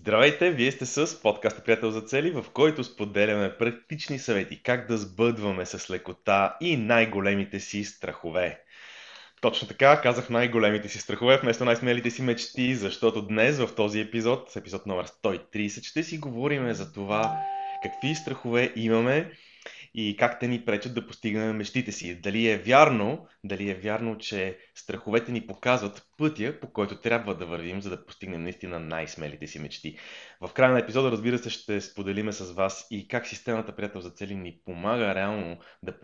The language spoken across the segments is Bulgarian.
Здравейте, вие сте с подкаста Приятел за цели, в който споделяме практични съвети как да сбъдваме с лекота и най-големите си страхове. Точно така, казах най-големите си страхове вместо най-смелите си мечти, защото днес в този епизод, епизод номер 130, ще си говорим за това какви страхове имаме и как те ни пречат да постигнем мечтите си. Дали е вярно, дали е вярно, че страховете ни показват пътя, по който трябва да вървим, за да постигнем наистина най-смелите си мечти. В края на епизода, разбира се, ще споделиме с вас и как системата Приятел за цели ни помага реално да,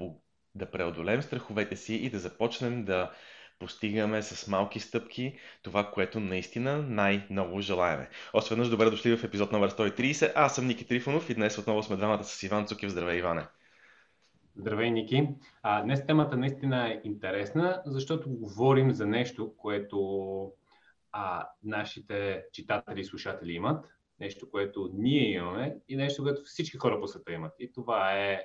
да преодолеем страховете си и да започнем да постигаме с малки стъпки това, което наистина най-много желаеме. Още веднъж добре дошли в епизод номер 130. Аз съм Ники Трифонов и днес отново сме двамата с Иван Цукев. Здравей, Иване! Здравей, Ники. А, днес темата наистина е интересна, защото говорим за нещо, което а, нашите читатели и слушатели имат, нещо, което ние имаме и нещо, което всички хора по света имат. И това е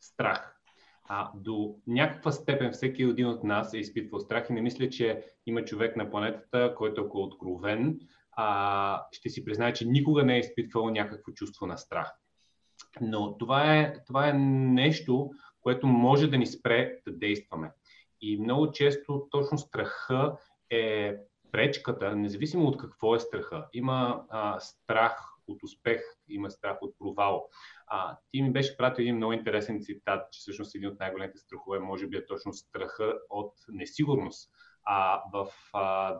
страх. А, до някаква степен всеки един от нас е изпитвал страх и не мисля, че има човек на планетата, който ако е откровен, а, ще си признае, че никога не е изпитвал някакво чувство на страх. Но това е, това е нещо, което може да ни спре да действаме. И много често точно страха е пречката, независимо от какво е страха. Има а, страх от успех, има страх от провал. А, ти ми беше пратил един много интересен цитат, че всъщност един от най-големите страхове може би е точно страха от несигурност. А в а,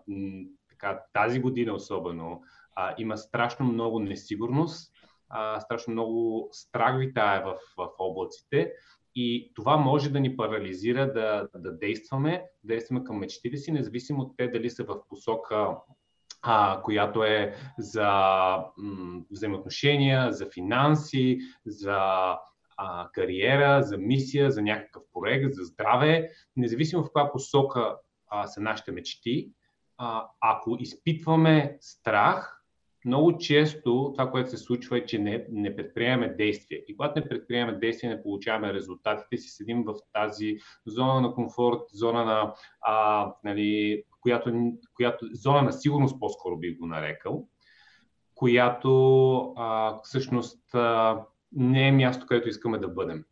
така, тази година особено а, има страшно много несигурност а, страшно много страх витае в, в облаците. И това може да ни парализира да, да действаме, да действаме към мечтите си, независимо от те дали са в посока а, която е за м, взаимоотношения, за финанси, за а, кариера, за мисия, за някакъв проект, за здраве, независимо в каква посока а, са нашите мечти, а, ако изпитваме страх, много често това, което се случва е, че не, не предприемаме действия. И когато не предприемаме действия, не получаваме резултатите си, седим в тази зона на комфорт, зона на, а, нали, която, която, зона на сигурност, по-скоро бих го нарекал, която а, всъщност а, не е място, където искаме да бъдем.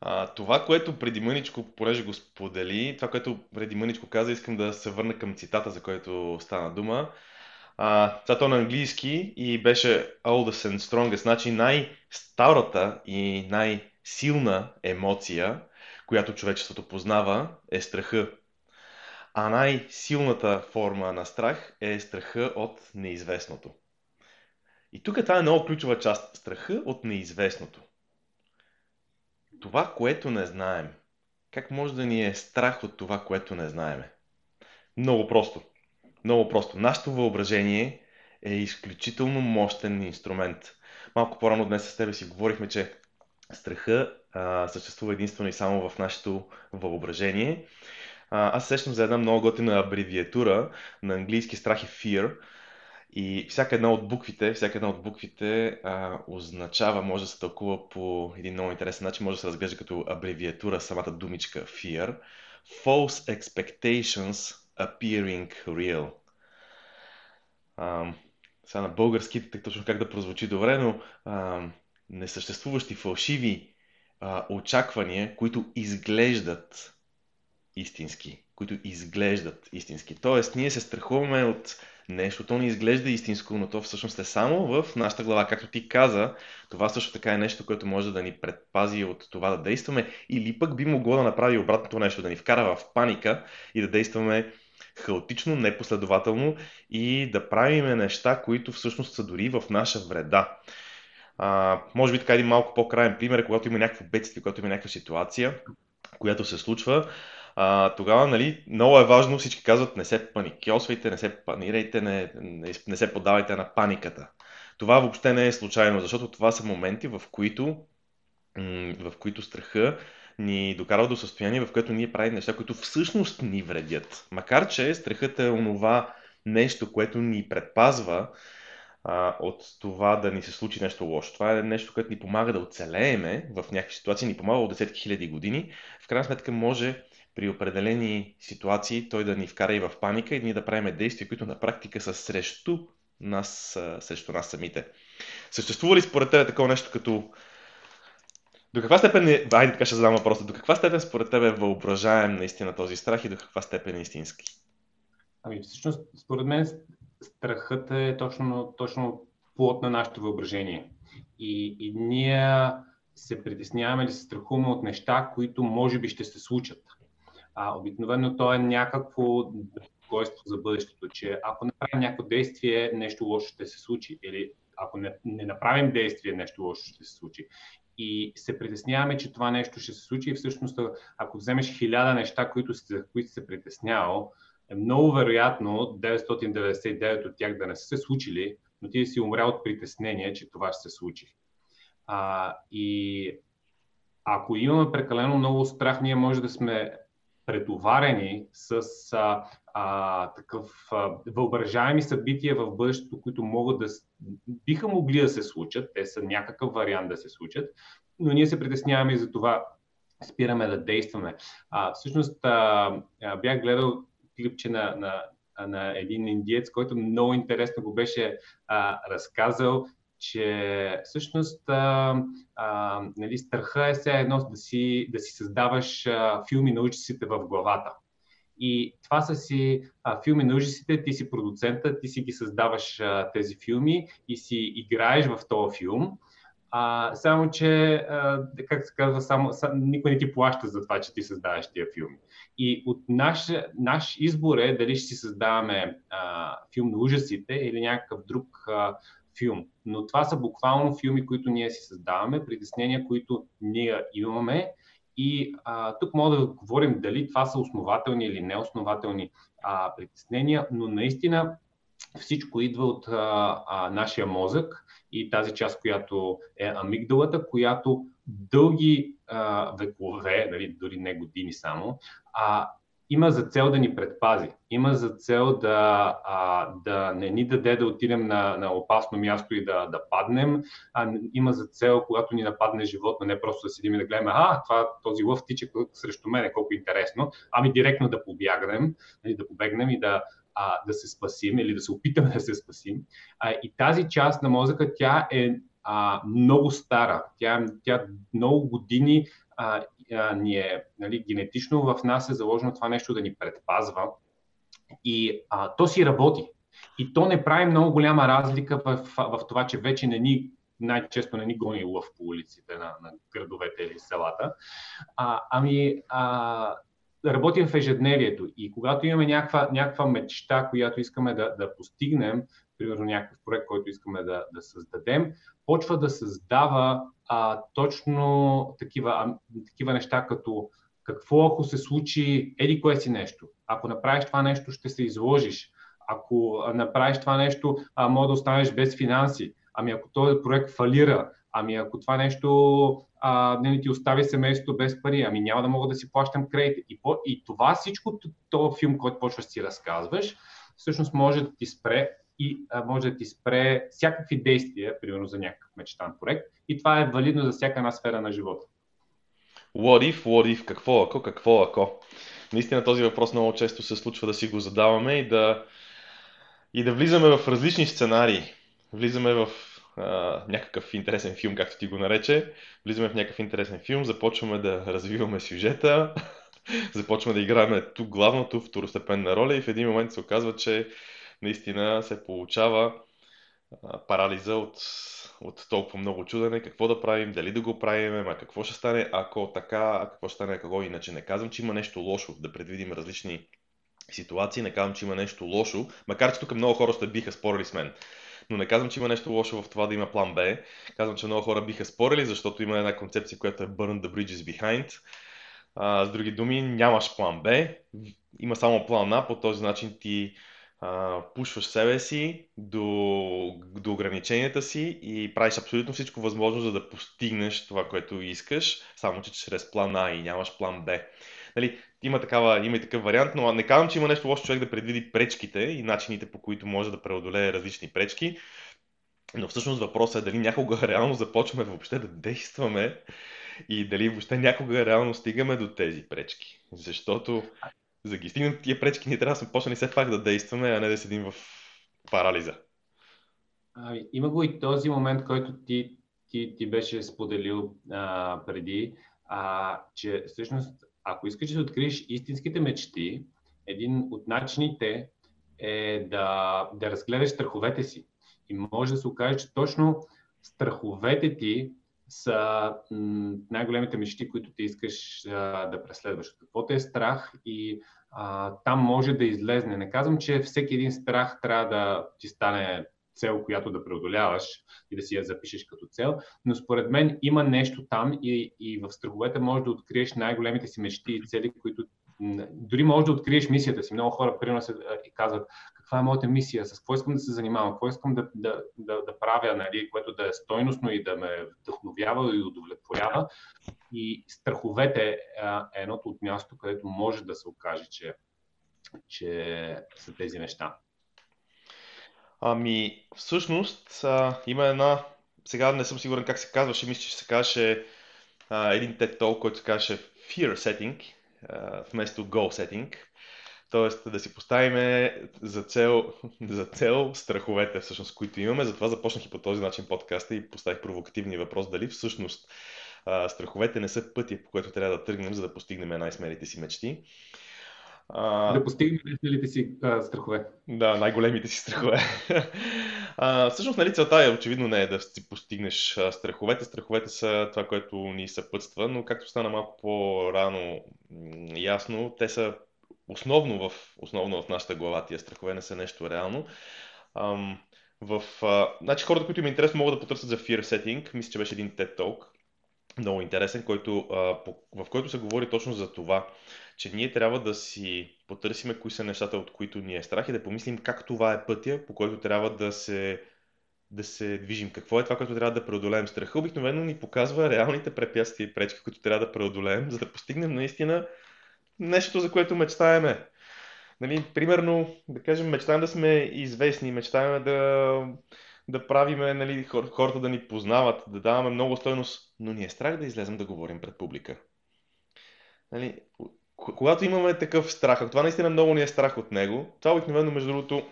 А, това, което преди мъничко, понеже го сподели, това, което преди мъничко каза, искам да се върна към цитата, за който стана дума. А, това на английски и беше oldest and strongest, значи най-старата и най-силна емоция, която човечеството познава, е страха. А най-силната форма на страх е страха от неизвестното. И тук това е много ключова част. Страха от неизвестното. Това, което не знаем. Как може да ни е страх от това, което не знаеме? Много просто. Много просто. Нашето въображение е изключително мощен инструмент. Малко по-рано днес с тебе си говорихме, че страха а, съществува единствено и само в нашето въображение. А, аз сещам за една много готина абревиатура на английски страх е fear. И всяка една от буквите, всяка една от буквите а, означава, може да се тълкува по един много интересен начин, може да се разглежда като абревиатура самата думичка fear. False expectations appearing real. Сега на български, так точно как да прозвучи добре, но несъществуващи фалшиви очаквания, които изглеждат истински, които изглеждат истински. Тоест, ние се страхуваме от нещо, то ни изглежда истинско, но то всъщност е само в нашата глава. Както ти каза, това също така е нещо, което може да ни предпази от това да действаме или пък би могло да направи обратното нещо, да ни вкара в паника и да действаме хаотично, непоследователно и да правиме неща, които всъщност са дори в наша вреда. А, може би така един малко по-крайен пример, е, когато има някакво бедствие, когато има някаква ситуация, която се случва, а, тогава нали, много е важно, всички казват не се паникьосвайте, не се панирайте, не, не, не се подавайте на паниката. Това въобще не е случайно, защото това са моменти, в които, в които страха ни докарва до състояние, в което ние правим неща, които всъщност ни вредят. Макар, че страхът е онова нещо, което ни предпазва а, от това да ни се случи нещо лошо. Това е нещо, което ни помага да оцелееме в някакви ситуации, ни помага от десетки хиляди години. В крайна сметка може при определени ситуации той да ни вкара и в паника и ние да правим действия, които на практика са срещу нас, срещу нас самите. Съществува ли според теб такова нещо като до каква степен е, айде така ще задам въпроса, до каква степен според теб е въображаем наистина този страх и до каква степен е истински? Ами всъщност, според мен страхът е точно, точно плод на нашето въображение. И, и ние се притесняваме или се страхуваме от неща, които може би ще се случат. А, обикновено то е някакво безпокойство за бъдещето, че ако направим някакво действие, нещо лошо ще се случи. Или ако не, не направим действие, нещо лошо ще се случи. И се притесняваме, че това нещо ще се случи. И всъщност, ако вземеш хиляда неща, които, за които се притеснявал, е много вероятно 999 от тях да не са се случили, но ти си умрял от притеснение, че това ще се случи. А, и ако имаме прекалено много страх, ние може да сме претоварени с а, а, такъв а, въображаеми събития в бъдещето, които могат да биха могли да се случат, те са някакъв вариант да се случат, но ние се притесняваме и за това спираме да действаме. А, всъщност а, а, бях гледал клипче на, на, на един индиец, който много интересно го беше а, разказал че всъщност а, а, нали, страха е все едно да си, да си създаваш а, филми на ужасите в главата. И това са си а, филми на ужасите, ти си продуцента, ти си ги създаваш а, тези филми и си играеш в този филм. А, само, че, а, как се казва, само, сам, никой не ти плаща за това, че ти създаваш тия филми. И от наш, наш избор е дали ще си създаваме а, филм на ужасите или някакъв друг а, филм. Но това са буквално филми, които ние си създаваме, притеснения, които ние имаме. И а, тук мога да говорим дали това са основателни или неоснователни а, притеснения, но наистина всичко идва от а, а, нашия мозък и тази част, която е амигдалата, която дълги а, векове, дали, дори не години само, а, има за цел да ни предпази, има за цел да, а, да не ни даде да отидем на, на опасно място и да, да паднем, а, има за цел, когато ни нападне животно, не просто да седим и да гледаме, а, това, този лъв тича срещу мен, колко интересно, ами директно да побягнем, нали, да побегнем и да, а, да се спасим или да се опитаме да се спасим. А, и тази част на мозъка, тя е а, много стара. Тя, тя много години а, а, ни е нали, генетично в нас е заложено това нещо да ни предпазва. И а, то си работи. И то не прави много голяма разлика в, в, това, че вече не ни най-често не ни гони лъв по улиците на, на градовете или селата. А, ами, а, работим в ежедневието и когато имаме някаква, някаква мечта, която искаме да, да постигнем, примерно някакъв проект, който искаме да, да създадем, почва да създава а, точно такива, а, такива неща, като какво ако се случи еди кое си нещо. Ако направиш това нещо, ще се изложиш. Ако направиш това нещо, а, може да останеш без финанси. Ами ако този проект фалира, ами ако това нещо а, не ти остави семейството без пари, ами няма да мога да си плащам кредит. И, по, и това всичко, този филм, който почваш си разказваш, всъщност може да ти спре и може да ти спре всякакви действия, примерно за някакъв мечтан проект. И това е валидно за всяка една сфера на живота. What if, what if, какво ако, какво ако? Наистина този въпрос много често се случва да си го задаваме и да, и да влизаме в различни сценарии. Влизаме в а, някакъв интересен филм, както ти го нарече. Влизаме в някакъв интересен филм, започваме да развиваме сюжета, започваме да играем тук главното, второстепенна роля и в един момент се оказва, че наистина се получава парализа от, от толкова много чудене, какво да правим, дали да го правим, а какво ще стане ако така, а какво ще стане ако иначе. Не казвам, че има нещо лошо да предвидим различни ситуации, не казвам, че има нещо лошо, макар че тук много хора ще биха спорили с мен. Но не казвам, че има нещо лошо в това да има план Б. Казвам, че много хора биха спорили, защото има една концепция, която е Burn the Bridges Behind. А, с други думи, нямаш план Б, има само план А, по този начин ти пушваш себе си до, до ограниченията си и правиш абсолютно всичко възможно, за да постигнеш това, което искаш, само че чрез план А и нямаш план Б. Нали, има, такава, има и такъв вариант, но не казвам, че има нещо лошо човек да предвиди пречките и начините по които може да преодолее различни пречки, но всъщност въпросът е дали някога реално започваме въобще да действаме и дали въобще някога реално стигаме до тези пречки. Защото за да ги стигнем тия пречки, ние трябва да сме почнали все пак да действаме, а не да седим в парализа. А, има го и този момент, който ти, ти, ти беше споделил а, преди, а, че всъщност, ако искаш да откриеш истинските мечти, един от начините е да, да разгледаш страховете си. И може да се окаже, че точно страховете ти са най-големите мечти, които ти искаш а, да преследваш. Какво те е страх и а, там може да излезне. Не казвам, че всеки един страх трябва да ти стане цел, която да преодоляваш и да си я запишеш като цел, но според мен има нещо там и, и в страховете може да откриеш най-големите си мечти и цели, които дори може да откриеш мисията си. Много хора примерно и казват каква е моята мисия, с какво искам да се занимавам, какво искам да, да, да, да правя, нали, което да е стойностно и да ме вдъхновява и удовлетворява. И страховете е едното от място, където може да се окаже, че, че са тези неща. Ами, всъщност, а, има една, сега не съм сигурен как се казваше, мисля, че се казваше един TED Talk, който се казваше Fear Setting, а, вместо Goal Setting. Тоест да си поставим за цел, за цел страховете, всъщност, които имаме. Затова започнах и по този начин подкаста и поставих провокативни въпрос дали всъщност а, страховете не са пътя, по който трябва да тръгнем, за да постигнем най-смелите си мечти. А, да постигнем най-смелите си а, страхове. Да, най-големите си страхове. а, всъщност, нали, целта е очевидно не е да си постигнеш страховете. Страховете са това, което ни съпътства, но както стана малко по-рано ясно, те са основно в, основно в нашата глава. Тия страхове не са нещо реално. Ам, в, а, значи хората, които им е интересно, могат да потърсят за Fear Setting. Мисля, че беше един TED Talk, много интересен, който, а, по, в който се говори точно за това, че ние трябва да си потърсиме кои са нещата, от които ни е страх и да помислим как това е пътя, по който трябва да се, да се движим. Какво е това, което трябва да преодолеем? Страха обикновено ни показва реалните препятствия и пречки, които трябва да преодолеем, за да постигнем наистина нещо, за което мечтаеме. Нали, примерно, да кажем, мечтаем да сме известни, мечтаем да, да правиме нали, хората да ни познават, да даваме много стойност, но ни е страх да излезем да говорим пред публика. Нали, когато имаме такъв страх, ако това наистина много ни е страх от него, това обикновено, между другото,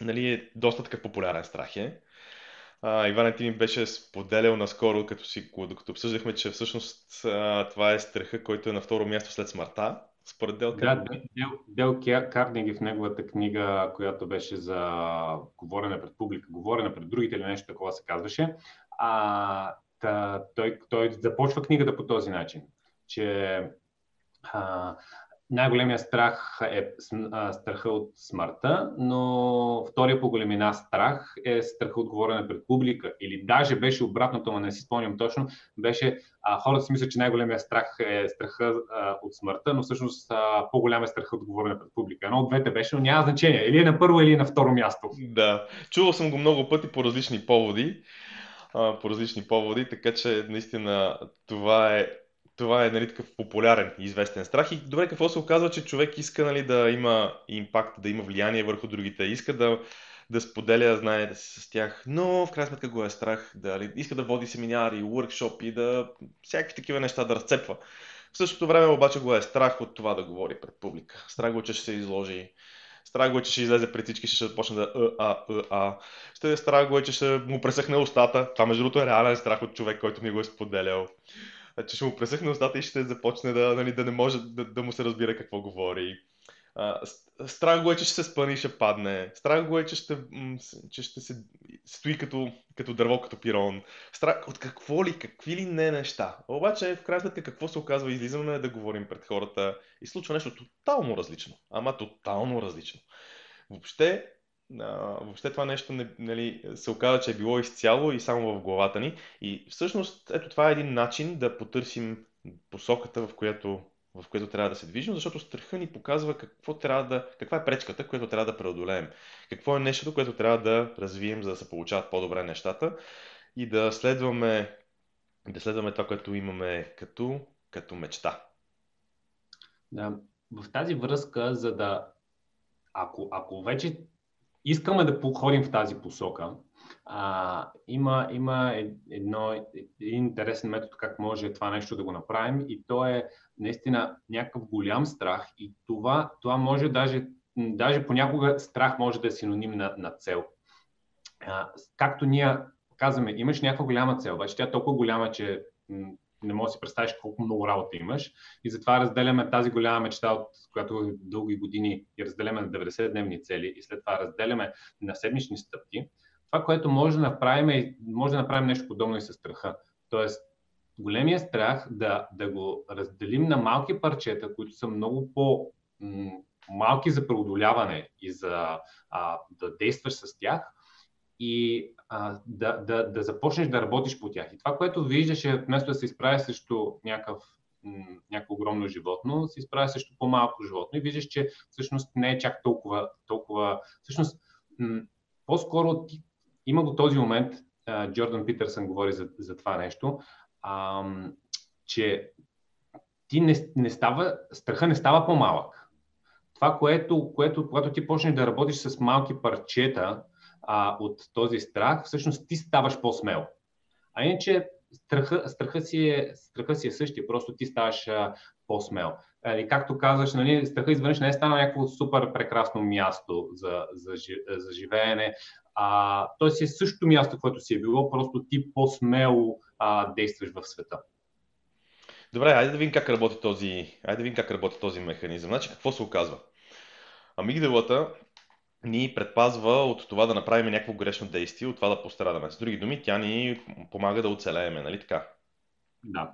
нали, е доста такъв популярен страх е. А, Иван ти ми беше споделял наскоро, като, си, докато обсъждахме, че всъщност а, това е страха, който е на второ място след смъртта, според Дел Да, Дел, Дел Карнеги в неговата книга, която беше за говорене пред публика, говорене пред другите или нещо такова се казваше, а, та, той, той започва книгата по този начин, че а, най-големия страх е страха от смъртта, но втория по големина страх е страха от говорене пред публика. Или даже беше обратното, но не си спомням точно, беше а, хората си мислят, че най-големия страх е страха а, от смъртта, но всъщност а, по-голям е страха от говорене пред публика. Едно от двете беше, но няма значение. Или е на първо, или е на второ място. Да, чувал съм го много пъти по различни поводи. по различни поводи, така че наистина това е това е нали, такъв популярен и известен страх. И добре, какво се оказва, че човек иска нали, да има импакт, да има влияние върху другите, иска да, да споделя, знаете, с тях, но в крайна сметка го е страх, да, иска да води семинари, уркшопи, да всякакви такива неща да разцепва. В същото време обаче го е страх от това да говори пред публика. Страх го, че ще се изложи. Страх го е, че ще излезе пред всички, ще започне да а, а, а. Ще е страх го е, че ще му пресъхне устата. Това между другото е реален страх от човек, който ми го е споделял че ще му пресъхне устата и ще започне да, нали, да не може да, да му се разбира какво говори. А, страх го е, че ще се спъне и ще падне. Страх го е, че ще, че ще се стои като, като дърво, като пирон. Страх от какво ли, какви ли не неща. Обаче, в крайна сметка, какво се оказва? Излизаме да говорим пред хората и случва нещо тотално различно. Ама тотално различно. Въобще, въобще това нещо не, нали, се оказа, че е било изцяло и само в главата ни. И всъщност, ето това е един начин да потърсим посоката, в която, в която трябва да се движим, защото страха ни показва какво трябва да, каква е пречката, която трябва да преодолеем. Какво е нещото, което трябва да развием, за да се получават по-добре нещата и да следваме, да следваме това, което имаме като, като мечта. Да, в тази връзка, за да ако, ако вече искаме да походим в тази посока, А, има, има едно, един интересен метод как може това нещо да го направим и то е наистина някакъв голям страх и това, това може даже, даже понякога страх може да е синоним на, на цел. А, както ние казваме, имаш някаква голяма цел, обаче тя е толкова голяма, че не можеш да си представиш колко много работа имаш. И затова разделяме тази голяма мечта, от която дълги години и разделяме на 90-дневни цели и след това разделяме на седмични стъпки. Това, което може да направим, е, може да направим нещо подобно и с страха. Тоест, големия страх да, да го разделим на малки парчета, които са много по малки за преодоляване и за а, да действаш с тях и а, да, да, да започнеш да работиш по тях. И това, което виждаш е, вместо да се изправя срещу някакъв някакво огромно животно, се изправя срещу по-малко животно и виждаш, че всъщност не е чак толкова, толкова всъщност м- по-скоро има го този момент, а, Джордан Питърсън говори за, за това нещо, а, че ти не, не става, страха не става по-малък. Това, което, което, когато ти почнеш да работиш с малки парчета, а, от този страх, всъщност ти ставаш по-смел. А иначе страха, страха, си, е, страха си е същия, просто ти ставаш а, по-смел. И както казваш, нали, страха изведнъж не е станал някакво супер прекрасно място за, за, за живеене. А, той си е същото място, което си е било, просто ти по-смело а, действаш в света. Добре, айде да видим как работи този, айде да видим как работи този механизъм. Значи, какво се оказва? Амигдалата ни предпазва от това да направим някакво грешно действие, от това да пострадаме. С други думи, тя ни помага да оцелееме, нали така? Да.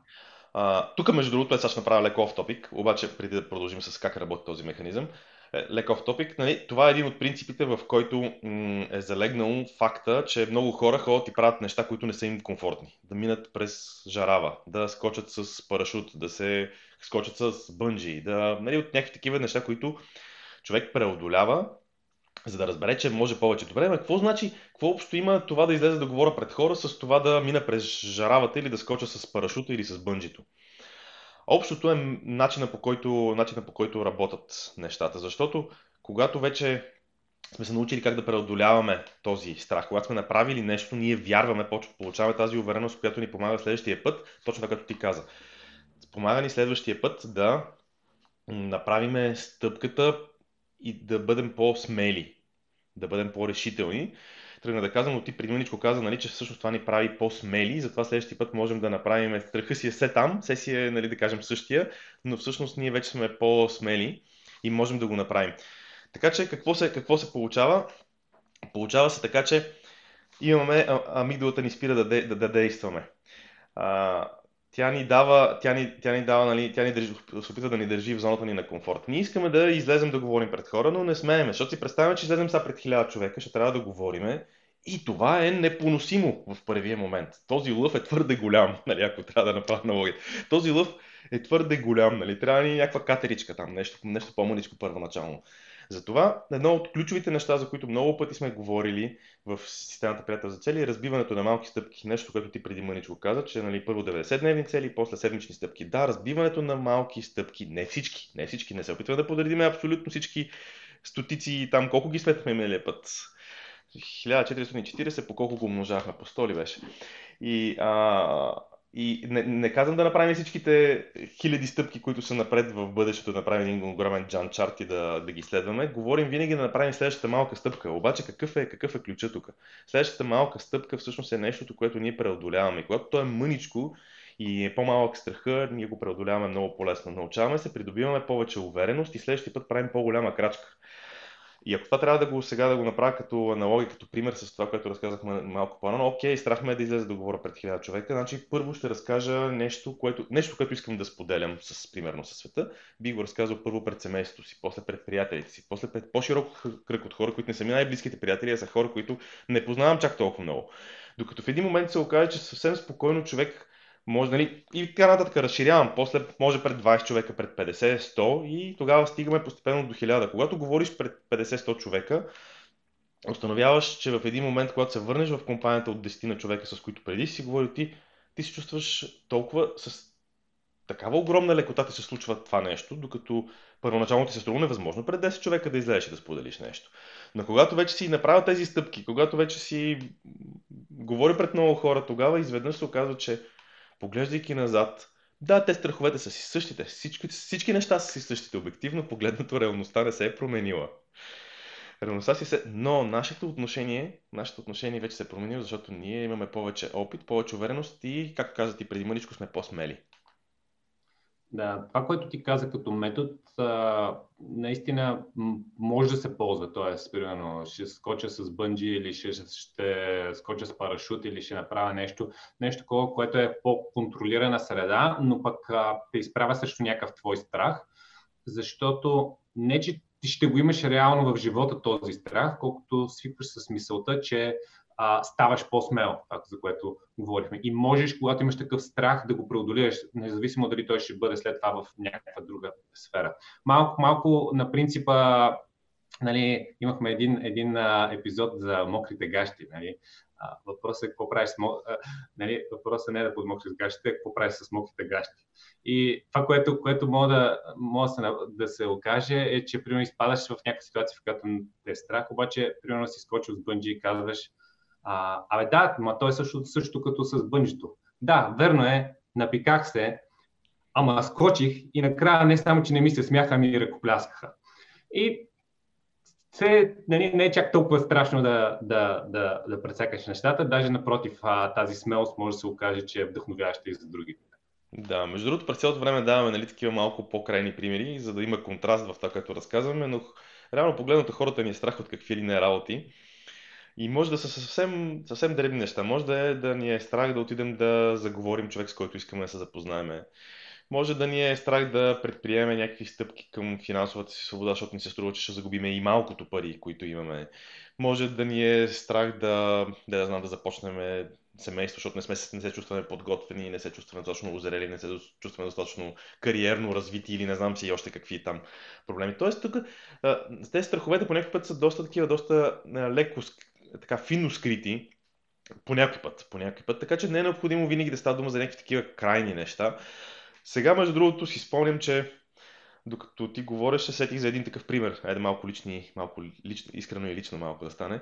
тук, между другото, е сега ще направя леко оф топик, обаче преди да продължим с как работи този механизъм, е, леко оф топик, нали, това е един от принципите, в който м- е залегнал факта, че много хора ходят и правят неща, които не са им комфортни. Да минат през жарава, да скочат с парашут, да се скочат с бънджи, да, нали, от някакви такива неща, които човек преодолява за да разбере, че може повечето време. Какво значи, какво общо има това да излезе да говоря пред хора с това да мина през жаравата или да скоча с парашута или с бънджито? Общото е начина по който, начина по който работят нещата, защото когато вече сме се научили как да преодоляваме този страх. Когато сме направили нещо, ние вярваме, получаваме тази увереност, която ни помага следващия път, точно така като ти каза. Помага ни следващия път да направиме стъпката и да бъдем по-смели, да бъдем по-решителни. Тръгна да казвам, но ти преди мъничко каза, нали, че всъщност това ни прави по-смели, затова следващия път можем да направим страха си е все там, все си е, нали, да кажем, същия, но всъщност ние вече сме по-смели и можем да го направим. Така че какво се, какво се получава? Получава се така, че имаме, амигдалата ни спира да, да, да действаме. А, тя ни дава, тя ни, тя ни дава, нали, тя ни се опитва да ни държи в зоната ни на комфорт. Ние искаме да излезем да говорим пред хора, но не смееме, защото си представяме, че излезем сега пред хиляда човека, ще трябва да говориме и това е непоносимо в първия момент. Този лъв е твърде голям, нали, ако трябва да направя аналогия. Този лъв е твърде голям, нали, трябва ни някаква катеричка там, нещо, нещо по-мъничко първоначално. Затова едно от ключовите неща, за които много пъти сме говорили в системата приятел за цели е разбиването на малки стъпки. Нещо, което ти преди мъничко каза, че нали, първо 90-дневни цели, после седмични стъпки. Да, разбиването на малки стъпки. Не всички. Не всички. Не се опитваме да подредим абсолютно всички стотици там. Колко ги сметнахме миналия път? 1440, по колко го умножавахме? По 100 ли беше? И а, и не, не казвам да направим всичките хиляди стъпки, които са напред в бъдещето, да направим един огромен джан чарт и да, да ги следваме. Говорим винаги да направим следващата малка стъпка. Обаче какъв е, какъв е ключа тук? Следващата малка стъпка всъщност е нещото, което ние преодоляваме. Когато то е мъничко и е по-малък страха, ние го преодоляваме много по-лесно. Научаваме се, придобиваме повече увереност и следващия път правим по-голяма крачка. И ако това трябва да го сега да го направя като аналогия, като пример с това, което разказахме малко по-рано, окей, страх ме е да излезе да говоря пред хиляда човека, значи първо ще разкажа нещо, което, нещо, което искам да споделям с, примерно със света. Би го разказал първо пред семейството си, после пред приятелите си, после пред по-широк кръг от хора, които не са ми най-близките приятели, а са хора, които не познавам чак толкова много. Докато в един момент се окаже, че съвсем спокойно човек може, нали, и така нататък разширявам. После може пред 20 човека, пред 50, 100 и тогава стигаме постепенно до 1000. Когато говориш пред 50-100 човека, установяваш, че в един момент, когато се върнеш в компанията от 10 на човека, с които преди си говорил ти, ти се чувстваш толкова с такава огромна лекота ти се случва това нещо, докато първоначално ти се струва невъзможно пред 10 човека да излезеш и да споделиш нещо. Но когато вече си направил тези стъпки, когато вече си говори пред много хора тогава изведнъж се оказва, че поглеждайки назад, да, те страховете са си същите. Всички, всички неща са си същите. Обективно погледнато реалността не се е променила. Реалността си се... Но нашето отношение, нашето отношение вече се е променило, защото ние имаме повече опит, повече увереност и, както казах ти преди мъничко, сме по-смели. Да, това, което ти каза като метод, наистина може да се ползва. Тоест, примерно, ще скоча с бънджи или ще, ще скоча с парашут или ще направя нещо, нещо такова, което е по-контролирана среда, но пък те изправя срещу някакъв твой страх, защото не, че ти ще го имаш реално в живота този страх, колкото свикваш с мисълта, че а, ставаш по-смел, това, за което говорихме. И можеш, когато имаш такъв страх, да го преодолееш, независимо дали той ще бъде след това в някаква друга сфера. Малко, малко на принципа, нали, имахме един, един а, епизод за мокрите гащи. Нали. Въпросът е какво правиш с а, нали, въпросът не е да подмокриш с гащите, какво правиш с мокрите гащи. И това, което, което мога да, мога да, се, да се окаже е, че примерно изпадаш в някаква ситуация, в която те е страх, обаче примерно си скочил с бънджи и казваш, абе да, ма той е също, също като с бънжито. Да, верно е, напиках се, ама скочих и накрая не само, че не ми се смяха, ми ръкопляскаха. И се, нали, не е чак толкова страшно да, да, да, да пресекаш нещата, даже напротив, а, тази смелост може да се окаже, че е вдъхновяваща и за другите. Да, между другото, през цялото време даваме нали, такива малко по-крайни примери, за да има контраст в това, което разказваме, но реално погледнато хората ни е страх от какви ли не работи. И може да са съвсем, съвсем дребни неща. Може да е да ни е страх да отидем да заговорим човек, с който искаме да се запознаем. Може да ни е страх да предприемем някакви стъпки към финансовата си свобода, защото ни се струва, че ще загубиме и малкото пари, които имаме. Може да ни е страх да, да, да знам, да започнем семейство, защото не, сме, не се чувстваме подготвени, не се чувстваме достатъчно озрели, не се чувстваме достатъчно кариерно развити или не знам си още какви там проблеми. Тоест тук тези страховете по някакъв път са доста такива, доста леко така финно скрити, по някой път, по някой път, така че не е необходимо винаги да става дума за някакви такива крайни неща. Сега, между другото, си спомням, че докато ти говориш, се сетих за един такъв пример. Айде малко лични, малко лично, искрено и лично малко да стане.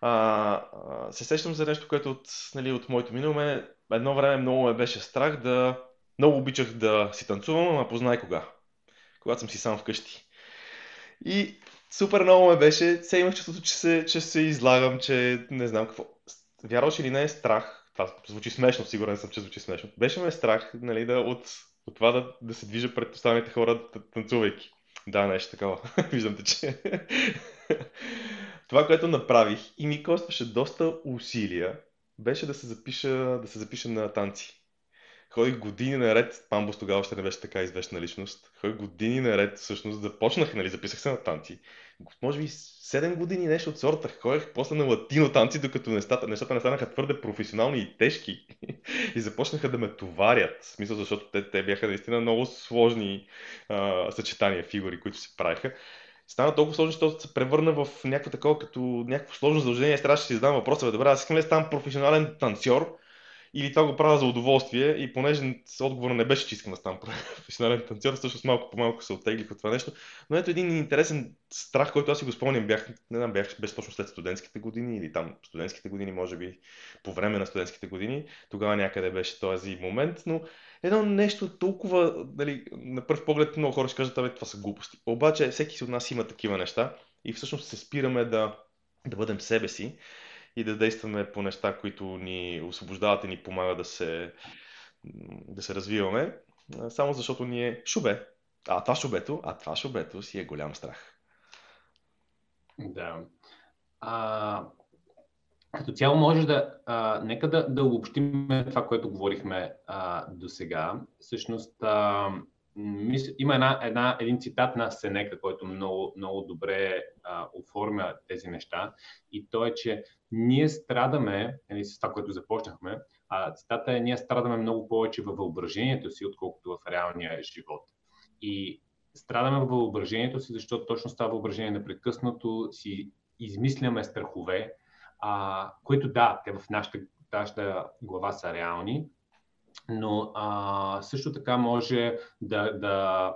А, а, се сещам за нещо, което от, нали, от моето минало. едно време много ме беше страх да... Много обичах да си танцувам, ама познай кога. Когато съм си сам вкъщи. И супер много ме беше. Все имах чувството, че се, че се излагам, че не знам какво. Вярваш или не е страх. Това звучи смешно, сигурен съм, че звучи смешно. Беше ме страх нали, да, от, от това да, да се движа пред останалите хора, танцувайки. Да, нещо такова. Виждам те, че... това, което направих и ми костваше доста усилия, беше да се запиша, да се запиша на танци. Ходих години наред, Памбус тогава още не беше така известна личност. Ходих години наред, всъщност започнах, нали, записах се на танци. Може би 7 години нещо от сорта. Ходих после на латино танци, докато нещата, нещата не станаха твърде професионални и тежки. и започнаха да ме товарят. В смисъл, защото те, те бяха наистина много сложни а, съчетания, фигури, които се правиха стана толкова сложно, защото се превърна в някакво такова, като някакво сложно задължение. Да си задам въпроса, бе, добре, аз искам ли да ставам професионален танцор, или това го правя за удоволствие и понеже отговора не беше, че искам да ставам професионален танцор, всъщност малко по малко се оттеглих от това нещо. Но ето един интересен страх, който аз си го спомням, бях, не знам, бях без точно след студентските години или там студентските години, може би по време на студентските години. Тогава някъде беше този момент, но едно нещо толкова, нали, на първ поглед много хора ще кажат, това са глупости. Обаче всеки си от нас има такива неща и всъщност се спираме да, да бъдем себе си и да действаме по неща, които ни освобождават и ни помагат да се, да се развиваме, само защото ни е шубе. А това шубето, а това шубето си е голям страх. Да. А, като цяло може да, а, нека да, да обобщим това, което говорихме а, до сега. Всъщност, а, има една, една, един цитат на Сенека, който много, много добре а, оформя тези неща. И то е, че ние страдаме, нали, с това, което започнахме, а цитата е, ние страдаме много повече във въображението си, отколкото в реалния живот. И страдаме във въображението си, защото точно с това въображение непрекъснато си измисляме страхове, а, които да, те в нашата, нашата глава са реални, но а, също така може да, да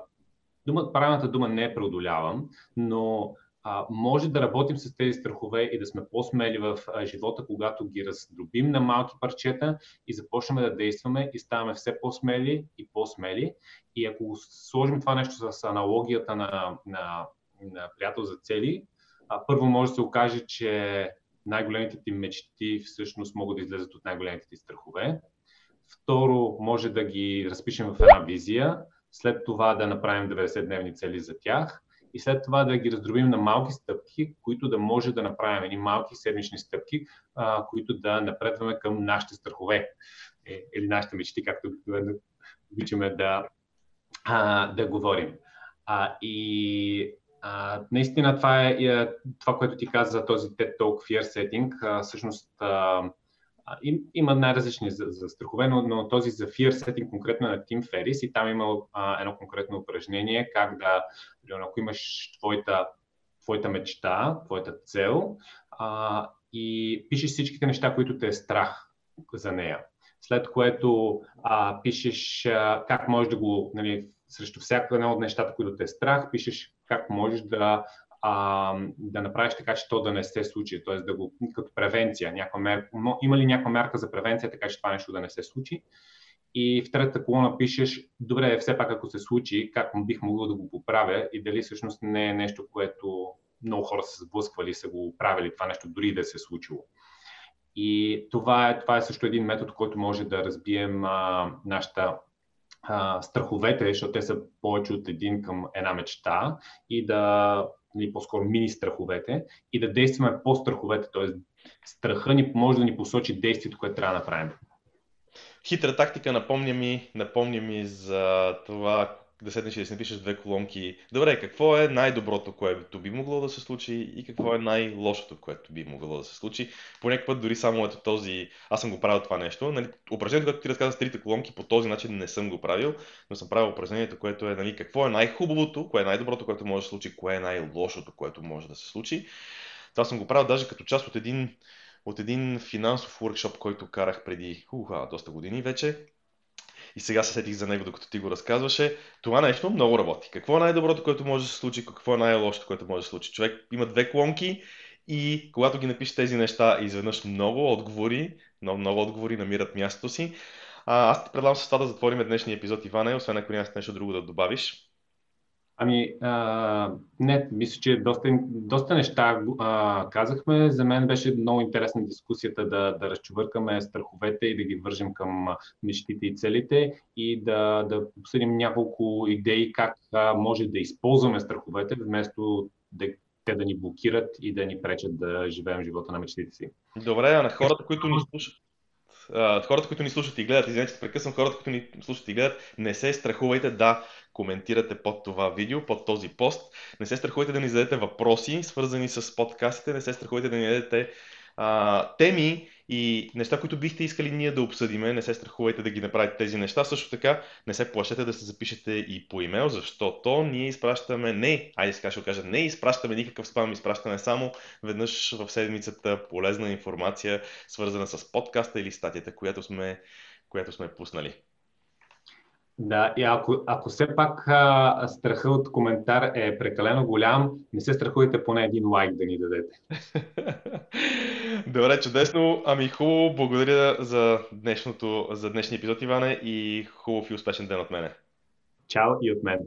дума, правилната дума не е преодолявам, но а, може да работим с тези страхове и да сме по-смели в а, живота, когато ги раздробим на малки парчета и започнем да действаме и ставаме все по-смели и по-смели. И ако сложим това нещо с аналогията на, на, на приятел за цели, а, първо може да се окаже, че най-големите ти мечти всъщност могат да излезат от най-големите ти страхове. Второ, може да ги разпишем в една визия, след това да направим 90-дневни цели за тях и след това да ги раздробим на малки стъпки, които да може да направим едни малки седмични стъпки, а, които да напредваме към нашите страхове е, или нашите мечти, както обичаме да, а, да говорим. А, и а, наистина това е, е това, което ти каза за този TED Talk Fear Setting. А, всъщност а, им, има най-различни за, за страхове, но, но този за Fear Setting конкретно е на Тим Ферис и там има а, едно конкретно упражнение, как да, ако имаш твоята, твоята мечта, твоята цел а, и пишеш всичките неща, които те е страх за нея. След което а, пишеш а, как можеш да го, нали, срещу всяко едно от нещата, които те е страх, пишеш как можеш да а, да направиш така, че то да не се случи, т.е. да го като превенция. Някаква мерка, има ли някаква мерка за превенция, така че това нещо да не се случи? И в третата колона пишеш, добре, все пак ако се случи, как бих могъл да го поправя и дали всъщност не е нещо, което много хора са сблъсквали, са го правили това нещо, дори да се е случило. И това е, това е също един метод, който може да разбием а, нашата а, страховете, защото те са повече от един към една мечта и да или по-скоро мини страховете и да действаме по страховете, т.е. страха ни може да ни посочи действието, което трябва да направим. Хитра тактика, напомня ми, напомня ми за това, да седнеш и да си напишеш две колонки. Добре, какво е най-доброто, което би могло да се случи и какво е най-лошото, което би могло да се случи. По път дори само ето този, аз съм го правил това нещо. Нали, упражнението, което ти разказа с трите колонки, по този начин не съм го правил, но съм правил упражнението, което е нали, какво е най-хубавото, кое е най-доброто, което може да се случи, кое е най-лошото, което може да се случи. Това съм го правил даже като част от един, от един финансов workshop, който карах преди уха, доста години вече и сега се сетих за него, докато ти го разказваше. Това нещо много работи. Какво е най-доброто, което може да се случи, какво е най-лошото, което може да се случи? Човек има две клонки и когато ги напише тези неща, изведнъж много отговори, много, много отговори намират мястото си. А, аз ти предлагам с това да затворим днешния епизод, Иване, освен ако нямаш нещо друго да добавиш. Ами, а, не, мисля, че доста, доста неща а, казахме. За мен беше много интересна дискусията да, да разчувъркаме страховете и да ги вържем към мечтите и целите и да, да обсъдим няколко идеи как а, може да използваме страховете, вместо да, те да ни блокират и да ни пречат да живеем живота на мечтите си. Добре, а на хората, които ни слушат, хората, които ни слушат и гледат, извинете, прекъсвам, хората, които ни слушат и гледат, не се страхувайте да коментирате под това видео, под този пост. Не се страхувайте да ни зададете въпроси, свързани с подкастите, не се страхувайте да ни дадете а, теми и неща, които бихте искали ние да обсъдиме. Не се страхувайте да ги направите тези неща. Също така не се плашете да се запишете и по имейл, защото ние изпращаме не, айде сега ще кажа, не изпращаме никакъв спам, изпращаме само веднъж в седмицата полезна информация, свързана с подкаста или статията, която сме, която сме пуснали. Да, и ако, ако все пак а, страха от коментар е прекалено голям, не се страхуйте поне един лайк да ни дадете. Добре, чудесно. Ами хубаво, благодаря за, днешното, за днешния епизод, Иване, и хубав и успешен ден от мене. Чао и от мен.